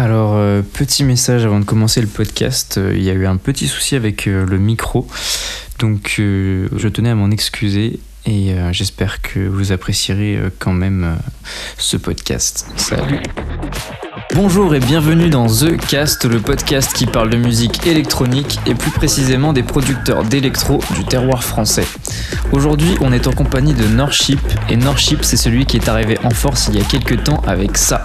Alors, euh, petit message avant de commencer le podcast, euh, il y a eu un petit souci avec euh, le micro, donc je tenais à m'en excuser et j'espère que vous apprécierez quand même ce podcast. Salut Bonjour et bienvenue dans The Cast, le podcast qui parle de musique électronique et plus précisément des producteurs d'électro du terroir français. Aujourd'hui, on est en compagnie de Norship et Norship, c'est celui qui est arrivé en force il y a quelques temps avec ça.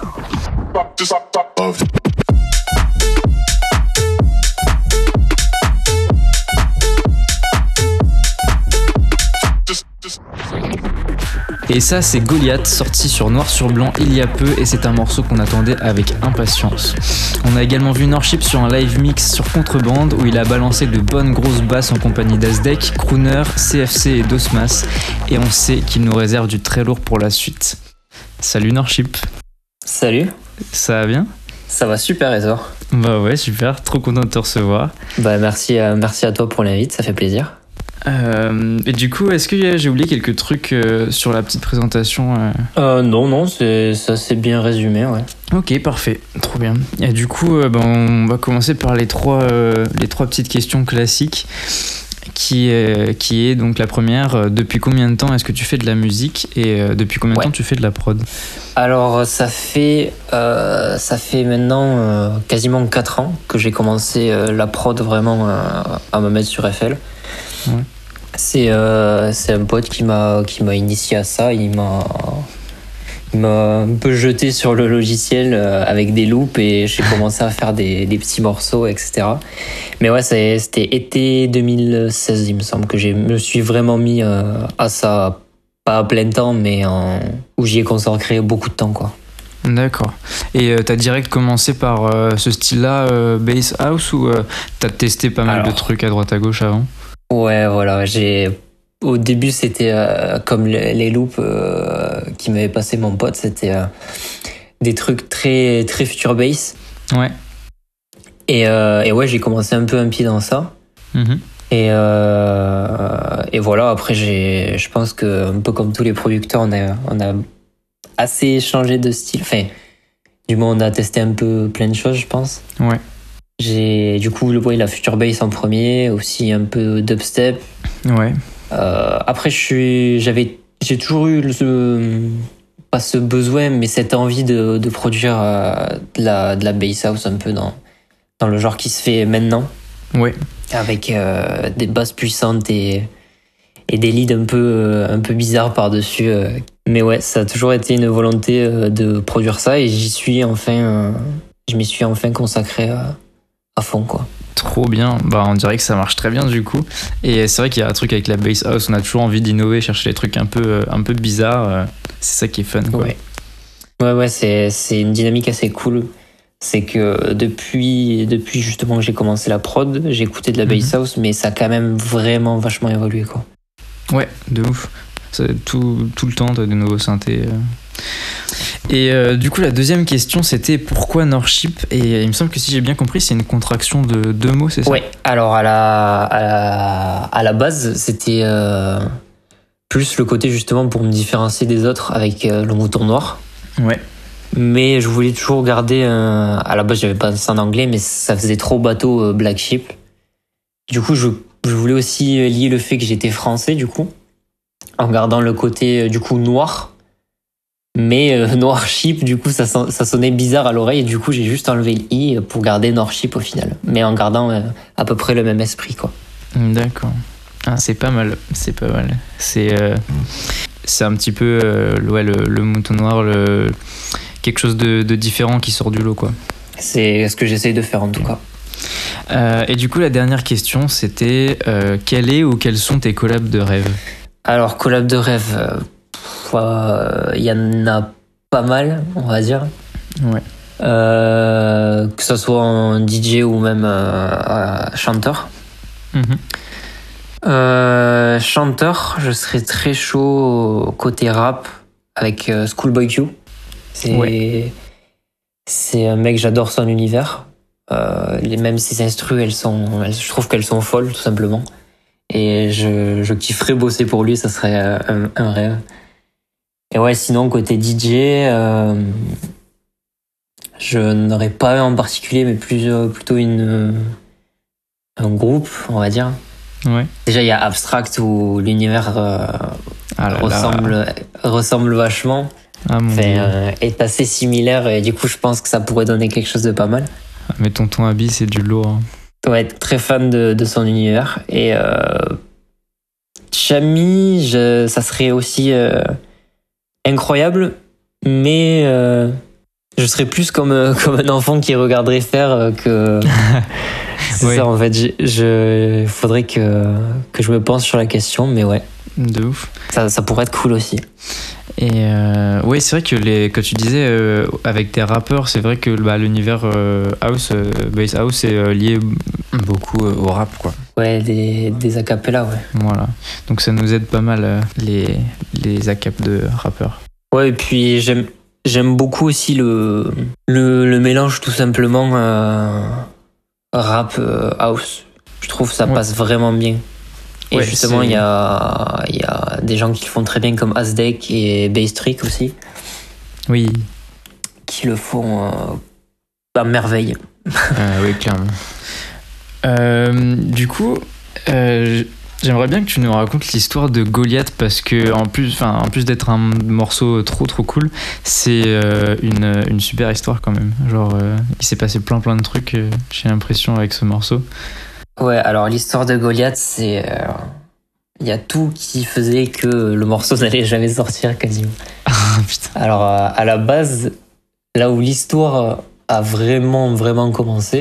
Et ça, c'est Goliath, sorti sur Noir sur Blanc il y a peu, et c'est un morceau qu'on attendait avec impatience. On a également vu Norship sur un live mix sur Contrebande, où il a balancé de bonnes grosses basses en compagnie d'Azdek, Crooner, CFC et Dosmas, et on sait qu'il nous réserve du très lourd pour la suite. Salut Norship, Salut, ça va bien ça va super et toi? Bah ouais, super, trop content de te recevoir. Bah merci, à- merci à toi pour l'invite, ça fait plaisir. Euh, et du coup, est-ce que j'ai oublié quelques trucs euh, sur la petite présentation euh Euh, non, non, c'est, ça c'est bien résumé, ouais. Ok, parfait, trop bien. Et du coup, ben, on va commencer par les trois, les trois petites questions classiques. Qui, est- qui est donc la première, euh, depuis combien de temps est-ce que tu fais de la musique et euh, depuis combien de Ouais. temps tu fais de la prod? Alors ça fait, euh, ça fait maintenant euh, quasiment 4 ans que j'ai commencé euh, la prod vraiment euh, à me mettre sur FL. Ouais. C'est, euh, un pote qui m'a, initié à ça, il m'a, m'a un peu jeté sur le logiciel euh, avec des loops et j'ai commencé à faire des, des petits morceaux, etc. Mais ouais, c'était été 2016, il me semble, que je me suis vraiment mis euh, à ça, pas à plein temps, mais en- où j'y ai consacré beaucoup de temps, quoi. D'accord. Et euh, t'as direct commencé par euh, ce style-là, euh, Bass House, ou t'as testé pas mal de trucs à droite à gauche avant? Ouais, voilà, j'ai. Au début, c'était euh, comme les, les loops euh, qui m'avait passé mon pote, c'était euh, des trucs très, très future bass. Ouais. Et, et ouais, j'ai commencé un peu un pied dans ça. Mhm. Et, et voilà, après, j'ai, je pense que un peu comme tous les producteurs, on a, on a assez changé de style. Enfin, du moins, on a testé un peu plein de choses, je pense. Ouais. J'ai du coup le ouais, la future bass en premier, aussi un peu dubstep. Ouais. Euh, après, je suis, j'avais, j'ai toujours eu ce, pas ce besoin, mais cette envie de, de produire euh, de la, de la bass house un peu dans, dans le genre qui se fait maintenant Ouais. avec euh, des basses puissantes et, et des leads un peu, euh, un peu bizarres par-dessus. euh. Mais ouais, ça a toujours été une volonté de produire ça et j'y suis enfin, je m'y suis enfin consacré à fond, quoi. Trop bien, bah on dirait que ça marche très bien du coup. Et c'est vrai qu'il y a un truc avec la bass house, on a toujours envie d'innover, chercher des trucs un peu, euh, un peu bizarres. euh, C'est ça qui est fun. Quoi. Ouais, ouais, ouais c'est, c'est une dynamique assez cool. C'est que depuis, depuis justement que j'ai commencé la prod, j'ai écouté de la bass Mhm. house, mais ça a quand même vraiment vachement évolué, quoi. Ouais, de ouf. C'est Tout, tout le temps, t'as de nouveaux synthés. Euh. Et euh, du coup, la deuxième question, c'était pourquoi Norship? Et il me semble que si j'ai bien compris, c'est une contraction de deux mots, c'est ça? Ouais, alors à la, à la, à la base, c'était euh, plus le côté justement pour me différencier des autres avec euh, le mouton noir. Ouais. Mais je voulais toujours garder. À la base, j'avais pas ça en anglais, mais ça faisait trop bateau euh, Black Sheep. Du coup, je, je voulais aussi lier le fait que j'étais français, du coup, en gardant le côté, euh, du coup, noir. Mais euh, Noir Sheep, du coup, ça, son- ça sonnait bizarre à l'oreille, et du coup, j'ai juste enlevé le i pour garder Noir Sheep au final. Mais en gardant euh, à peu près le même esprit, quoi. D'accord. Ah, c'est pas mal, c'est pas mal. C'est euh, c'est un petit peu euh, ouais, le, le mouton noir, le, quelque chose de, de différent qui sort du lot, quoi. C'est ce que j'essaye de faire en tout cas. Et du coup, la dernière question, c'était euh, quel est ou quels sont tes collabs de rêve? Alors, collab de rêve, il y en a pas mal, on va dire. Ouais. Euh, que ce soit en DJ ou même euh, euh, chanteur. Mhm. Euh, chanteur, je serais très chaud côté rap avec euh, Schoolboy Q. C'est Ouais. c'est un mec, j'adore son univers. Euh, les, même ses instrus, elles sont, elles- je trouve qu'elles sont folles tout simplement. Et je, je kifferais bosser pour lui, ça serait euh, un, un rêve. Et ouais, sinon côté DJ, euh, Je n'aurais pas en particulier, mais plus, euh, plutôt une, euh, un groupe, on va dire. Ouais. Déjà, il y a Abstract où l'univers euh, Ah là. ressemble, ressemble vachement. Ah mon est assez similaire et du coup, je pense que ça pourrait donner quelque chose de pas mal. Mais tonton Abby, c'est du lourd. hein. Ouais, être très fan de, de son univers. Et Chami, ça serait aussi incroyable, mais euh, je serais plus comme, euh, comme un enfant qui regarderait faire euh, que. C'est Ouais. ça, en fait. j'ai- Je, il faudrait que, que je me pense sur la question, mais ouais, De ouf. ça, ça pourrait être cool aussi. Et euh, oui, c'est vrai que les, quand tu disais euh, avec des rappeurs, c'est vrai que bah, l'univers euh, house, bass house, est lié beaucoup euh, au rap, quoi. Ouais, des, des acapellas, ouais. Voilà. Donc ça nous aide pas mal euh, les les acap de rappeurs. Ouais, et puis j'aime j'aime beaucoup aussi le, le, le mélange tout simplement euh, rap euh, house. Je trouve que ça Ouais. passe vraiment bien. Et Ouais, justement, il y a, il y a des gens qui le font très bien comme Asdek et Baystrick aussi, Oui. qui le font euh, à merveille. Euh, oui, clairement. Euh, du coup, euh, j'aimerais bien que tu nous racontes l'histoire de Goliath parce que en plus, en plus d'être un morceau trop trop cool, c'est euh, une, une super histoire quand même. Genre, il s'est passé plein plein de trucs. J'ai l'impression avec ce morceau. Ouais, alors l'histoire de Goliath, c'est. Il y a tout qui faisait que le morceau n'allait jamais sortir quasiment. Ah putain. Alors, à la base, là où l'histoire a vraiment, vraiment commencé,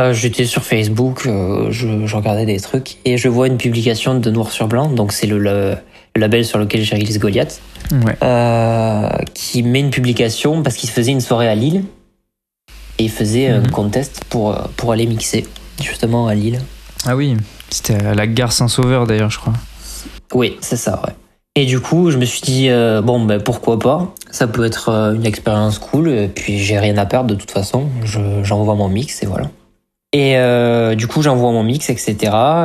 euh, j'étais sur Facebook, euh, je, je regardais des trucs, et je vois une publication de Noir sur Blanc, donc c'est le, le- le label sur lequel j'ai réalisé Goliath, Ouais. euh, qui met une publication parce qu'il faisait une soirée à Lille, et il faisait un Mhm. contest pour, pour aller mixer, justement à Lille. Ah oui. C'était à la gare Saint-Sauveur d'ailleurs, je crois. Oui, c'est ça, ouais. Et du coup, je me suis dit, euh, bon, ben pourquoi pas? Ça peut être euh, une expérience cool, et puis j'ai rien à perdre de toute façon. Je- J'envoie mon mix et voilà. Et euh, du coup, j'envoie mon mix, etc.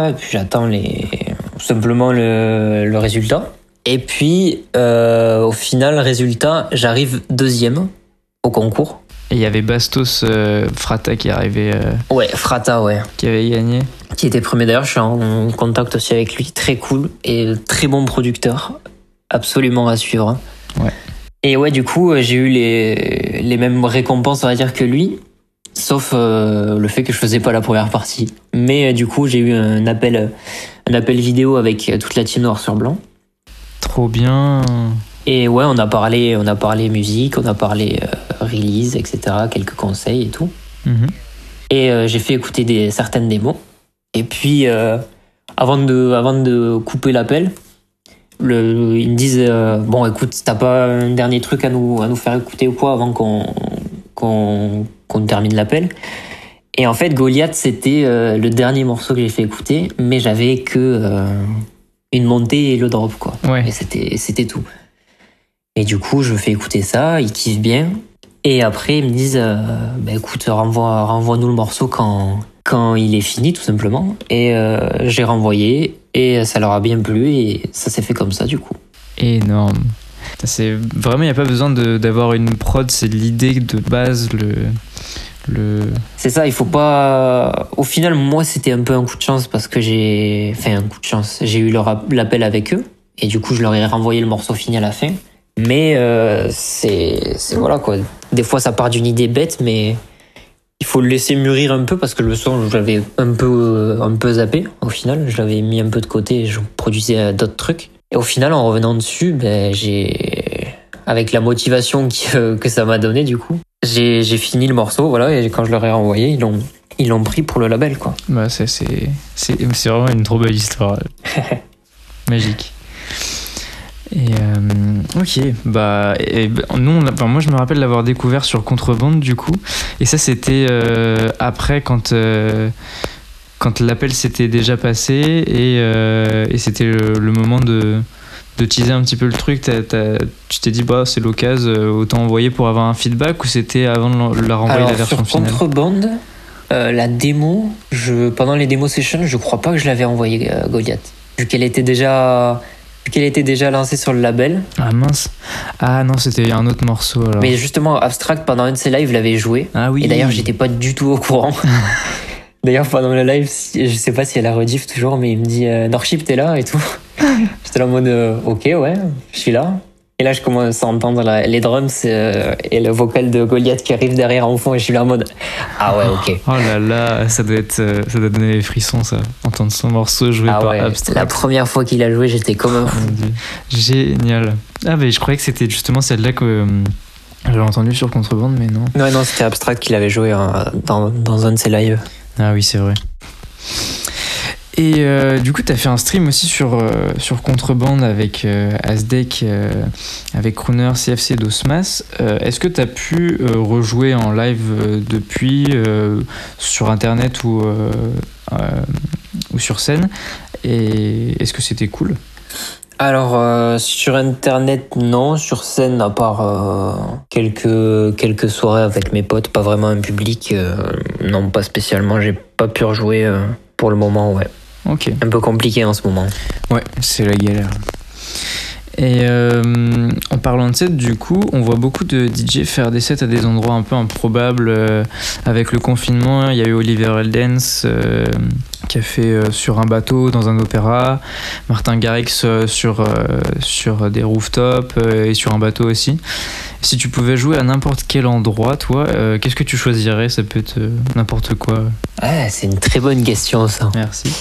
Et puis j'attends les simplement le, le résultat. Et puis, euh, au final, résultat, j'arrive deuxième au concours. Et il y avait Bastos euh, Frata qui arrivait, Ouais, Frata, ouais. qui avait gagné. qui était premier d'ailleurs, je suis en contact aussi avec lui, très cool et très bon producteur, absolument à suivre. Ouais. Et ouais, du coup, j'ai eu les, les mêmes récompenses, on va dire, que lui, sauf euh, le fait que je faisais pas la première partie. Mais euh, du coup, j'ai eu un appel, un appel vidéo avec euh, toute la team noir sur blanc. Trop bien. Et ouais, on a parlé, on a parlé musique, on a parlé euh, release, etc., quelques conseils et tout. Mhm. Et j'ai fait écouter des, certaines démos. Et puis, avant, de, avant de couper l'appel, le, ils me disent Bon, écoute, t'as pas un dernier truc à nous, à nous faire écouter ou quoi avant qu'on qu'on qu'on termine l'appel Et en fait, Goliath, c'était euh, le dernier morceau que j'ai fait écouter, mais j'avais que euh, une montée et le drop, quoi. Ouais. Et c'était c'était tout. Et du coup, je fais écouter ça, ils kiffent bien. Et après, ils me disent, euh, bah, écoute, renvoie, renvoie-nous le morceau quand, quand il est fini, tout simplement. Et euh, j'ai renvoyé, et ça leur a bien plu, et ça s'est fait comme ça, du coup. Énorme. C'est vraiment, il n'y a pas besoin d'avoir une prod, c'est l'idée de base, le. le... C'est ça, il faut pas. Au final, moi, c'était un peu un coup de chance parce que j'ai. Enfin, un coup de chance. J'ai eu l'appel avec eux, et du coup, je leur ai renvoyé le morceau fini à la fin. Mais euh, c'est. Voilà, quoi. Des fois, ça part d'une idée bête, mais il faut le laisser mûrir un peu parce que le son, je l'avais un peu, un peu zappé. Au final, je l'avais mis un peu de côté et je produisais euh, d'autres trucs. Et au final, en revenant dessus, ben, j'ai. Avec la motivation que, que ça m'a donné, du coup, j'ai j'ai fini le morceau, voilà, et quand je leur ai renvoyé, ils l'ont ils l'ont pris pour le label, quoi. Bah, c'est, c'est, c'est, c'est vraiment une trop belle histoire. Magique. Et euh, ok, bah, et, bah, nous, on enfin, moi je me rappelle l'avoir découvert sur Contrebande du coup, et ça c'était euh, après quand, euh, quand l'appel s'était déjà passé et, euh, et c'était le, le moment de, de teaser un petit peu le truc. Tu t'es dit, bah c'est l'occasion, euh, autant envoyer pour avoir un feedback ou c'était avant de la- renvoyer Alors, la version sur finale Contrebande, euh, la démo, je, pendant les démos sessions, je crois pas que je l'avais envoyé euh, Goliath. Vu qu'elle était déjà. qu'elle était déjà lancée sur le label. Ah mince. Ah non, c'était un autre morceau alors. Mais justement, Abstract, pendant un de ses lives, l'avait joué. Ah oui. Et d'ailleurs, j'étais pas du tout au courant. d'ailleurs, pendant le live, je sais pas si elle a rediff toujours, mais il me dit euh, Norship, t'es là et tout. J'étais en mode euh, Ok, ouais, je suis là. Et là, je commence à entendre la- les drums euh, et le vocal de Goliath qui arrive derrière en fond, et je suis là en mode Ah ouais, ok. Oh là là, ça doit être, euh, ça doit donner les frissons ça, entendre son morceau joué Ah par ouais. Abstract. La première fois qu'il a joué, j'étais comme un fou. Génial. Ah mais je croyais que c'était justement celle-là que j'avais entendu sur Contrebande, mais non. Ouais, non, c'était Abstract qui l'avait joué euh, dans, dans un de ses lives. Ah oui, c'est vrai. Et euh, du coup, tu as fait un stream aussi sur, euh, sur Contrebande avec euh, Asdek, euh, avec Crooner, CFC, Dosmas. Est-ce que tu as pu rejouer en live depuis sur internet ou, ou sur scène? Et est-ce que c'était cool? Alors, euh, sur internet, non. Sur scène, à part euh, quelques, quelques soirées avec mes potes, pas vraiment un public. euh, non, pas spécialement. J'ai pas pu rejouer euh, pour le moment, ouais. Ok. Un peu compliqué en ce moment. Ouais, c'est la galère. Et euh, en parlant de sets, du coup, on voit beaucoup de DJ faire des sets à des endroits un peu improbables. euh, avec le confinement, il y a eu Oliver Eldens euh, qui a fait sur un bateau dans un opéra, Martin Garrix sur, sur des rooftops et sur un bateau aussi. Si tu pouvais jouer à n'importe quel endroit, toi, qu'est-ce que tu choisirais? Ça peut être n'importe quoi. Ah, c'est une très bonne question, ça. Merci.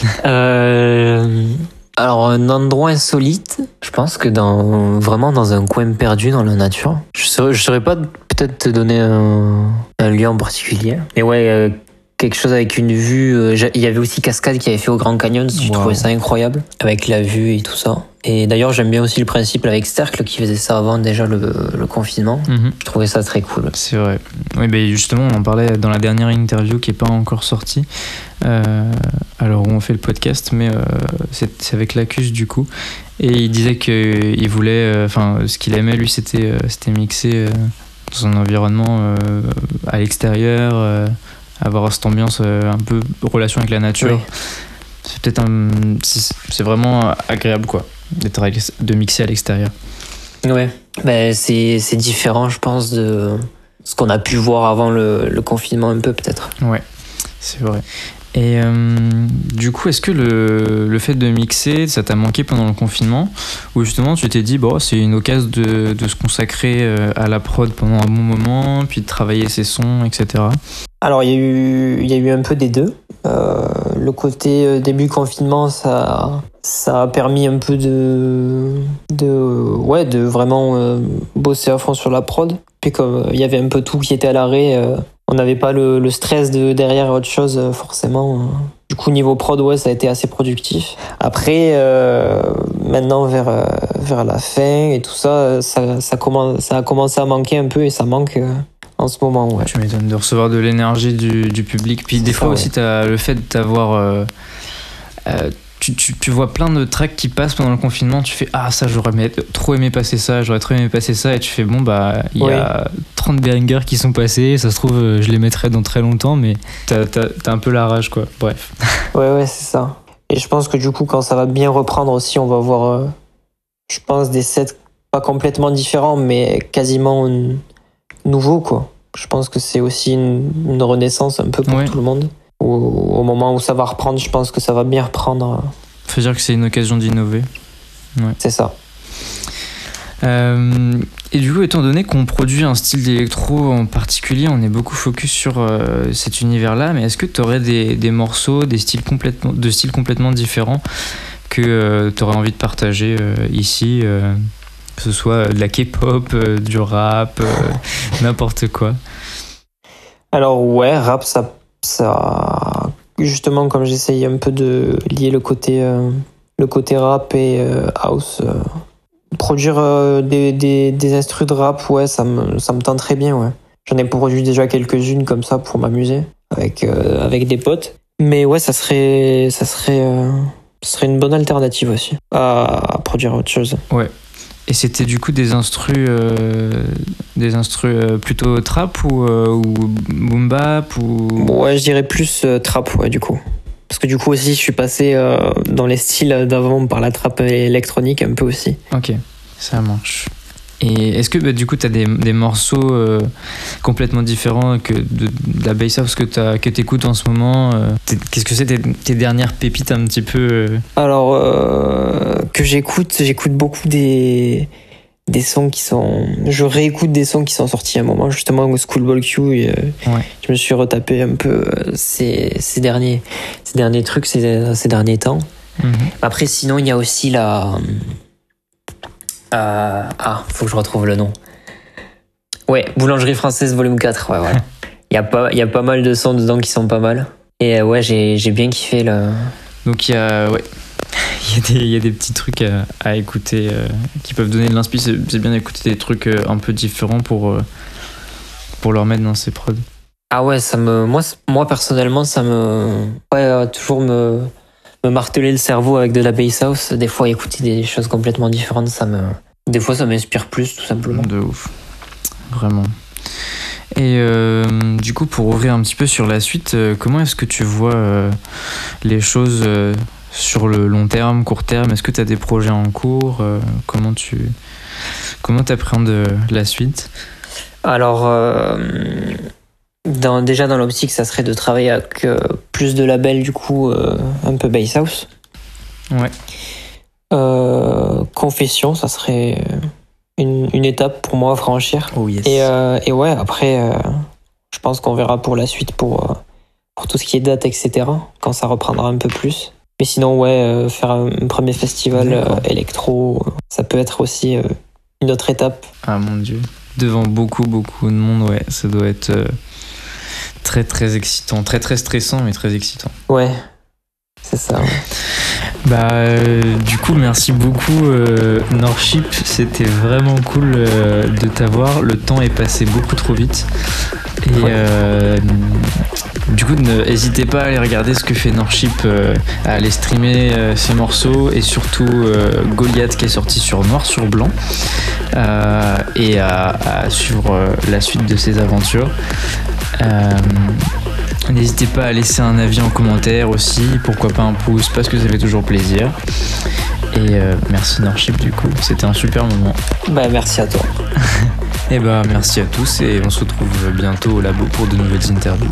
Alors, un endroit insolite, je pense que dans vraiment dans un coin perdu dans la nature. Je saurais, je saurais pas peut-être te donner un, un lieu en particulier. Mais ouais, euh, quelque chose avec une vue. euh, Il y avait aussi Cascade qui avait fait au Grand Canyon, je Wow. trouvais ça incroyable, avec la vue et tout ça. Et d'ailleurs, j'aime bien aussi le principe avec Stercle qui faisait ça avant déjà le, le confinement. Mhm. Je trouvais ça très cool. C'est vrai. Oui, ben justement, on en parlait dans la dernière interview qui n'est pas encore sortie. Euh, alors, où on fait le podcast, mais euh, c'est avec l'Acus du coup. Et il disait qu'il voulait. euh, Enfin, ce qu'il aimait, lui, c'était euh, c'était mixer euh, dans un environnement à l'extérieur, avoir cette ambiance un peu relation avec la nature. Oui. C'est peut-être un. C'est vraiment agréable, quoi, d'être de mixer à l'extérieur. Ouais. Ben, c'est c'est différent, je pense, de ce qu'on a pu voir avant le, le confinement un peu peut-être. Ouais, c'est vrai. Et euh, du coup, est-ce que le, le fait de mixer, ça t'a manqué pendant le confinement? Ou justement, tu t'es dit, bon, c'est une occasion de, de se consacrer euh, à la prod pendant un bon moment, puis de travailler ses sons, etc. Alors il y a eu il y a eu un peu des deux. Euh, le côté euh, début confinement, ça ça a permis un peu de de ouais de vraiment euh, bosser à fond sur la prod. Puis comme euh, il y avait un peu tout qui était à l'arrêt, euh, on n'avait pas le, le stress de derrière autre chose euh, forcément. euh. Du coup niveau prod ouais ça a été assez productif. Après euh, maintenant vers euh, vers la fin et tout ça euh, ça ça commence ça a commencé à manquer un peu et ça manque euh, en ce moment ouais. Tu m'étonnes de recevoir de l'énergie du, du public. Puis des Ça, fois ouais. aussi, t'as le fait d'avoir. euh, euh, tu, tu, tu vois plein de tracks qui passent pendant le confinement, tu fais Ah, ça, j'aurais trop aimé passer ça, j'aurais trop aimé passer ça, et tu fais Bon, bah, il y a 30 bangers qui sont passés, ça se trouve, euh, je les mettrai dans très longtemps, mais t'as t'as- t'as un peu la rage, quoi. Bref. Ouais, ouais, c'est ça. Et je pense que du coup, quand ça va bien reprendre aussi, on va voir, euh, je pense, des sets pas complètement différents, mais quasiment nouveaux, quoi. Je pense que c'est aussi une, une renaissance un peu pour Ouais. tout le monde. Au, au moment où ça va reprendre, je pense que ça va bien reprendre. euh, Faut dire que c'est une occasion d'innover. C'est ça. Euh, et du coup, étant donné qu'on produit un style d'électro en particulier, on est beaucoup focus sur euh, cet univers-là, mais est-ce que tu aurais des, des morceaux, des styles complètement, de styles complètement différents que tu aurais envie de partager euh, ici euh, que ce soit de la K-pop, euh, du rap, euh, n'importe quoi. Alors ouais, rap, ça, ça, justement, comme j'essaye un peu de lier le côté, euh, le côté rap et euh, house, euh, produire des, des, des instrus de rap, ouais, ça me, ça me tente très bien, ouais. J'en ai produit déjà quelques-unes comme ça pour m'amuser avec, avec des potes. Mais ouais, ça serait, ça serait, ça serait une bonne alternative aussi à, à produire autre chose. Et c'était du coup des instrus, euh, des instrus euh, plutôt trap ou, euh, ou boom bap ou... Ouais, je dirais plus trap, ouais, du coup. Parce que du coup aussi, je suis passé dans les styles d'avant par la trappe électronique un peu aussi. Ok, ça marche. Et est-ce que bah, du coup tu as des, des morceaux euh, complètement différents que de, de la bass house que tu écoutes en ce moment euh, Qu'est-ce que c'est tes, tes dernières pépites un petit peu euh, Alors, que j'écoute, j'écoute beaucoup des, des sons qui sont. Je réécoute des sons qui sont sortis à un moment, justement, Q. Et, euh, Ouais. Je me suis retapé un peu ces, ces, derniers, ces derniers trucs, ces, ces derniers temps. mhm. Après, sinon, il y a aussi la. Euh, ah, faut que je retrouve le nom. Ouais, Boulangerie française volume 4. Ouais, voilà. Il y, a pas- y a pas mal de sons dedans qui sont pas mal. Et euh, ouais, j'ai bien kiffé le. Donc il y a, ouais, il y, a des- il y a des petits trucs à, à écouter euh, qui peuvent donner de l'inspi. C'est bien d'écouter des trucs euh, un peu différents pour, euh, pour leur mettre dans ses prods. Ah ouais, ça me. Moi, moi personnellement, ça me. Ouais, euh, toujours me. Me marteler le cerveau avec de la bass house. Des fois, écouter des choses complètement différentes, ça me. Des fois, ça m'inspire plus, tout simplement. De ouf. Vraiment. Et euh, du coup, pour ouvrir un petit peu sur la suite, euh, comment est-ce que tu vois euh, les choses sur le long terme, court terme? Est-ce que tu as des projets en cours? Comment tu comment appréhendes la suite? Alors, dans, déjà dans l'optique, ça serait de travailler avec euh, plus de labels, du coup, euh, un peu bass house. Ouais. Euh, confession, ça serait une, une étape pour moi à franchir. Oh yes. Et, et ouais, après, je pense qu'on verra pour la suite, pour, pour tout ce qui est date, etc., quand ça reprendra un peu plus. Mais sinon, ouais, faire un, un premier festival électro, ça peut être aussi une autre étape. Ah mon dieu. Devant beaucoup, beaucoup de monde, ouais, ça doit être très, très excitant. Très, très stressant, mais très excitant. Ouais, c'est ça. Bah, euh, du coup, merci beaucoup, euh, Norship. C'était vraiment cool euh, de t'avoir. Le temps est passé beaucoup trop vite. Et Ouais. euh, du coup, n'hésitez pas à aller regarder ce que fait Norship, à aller streamer ses morceaux et surtout Goliath qui est sorti sur noir sur blanc et à, à suivre la suite de ses aventures. Euh, N'hésitez pas à laisser un avis en commentaire aussi, pourquoi pas un pouce, parce que ça fait toujours plaisir. Et euh, merci Norship du coup, c'était un super moment. Bah, merci à toi. Et bah merci à tous et on se retrouve bientôt au labo pour de nouvelles interviews.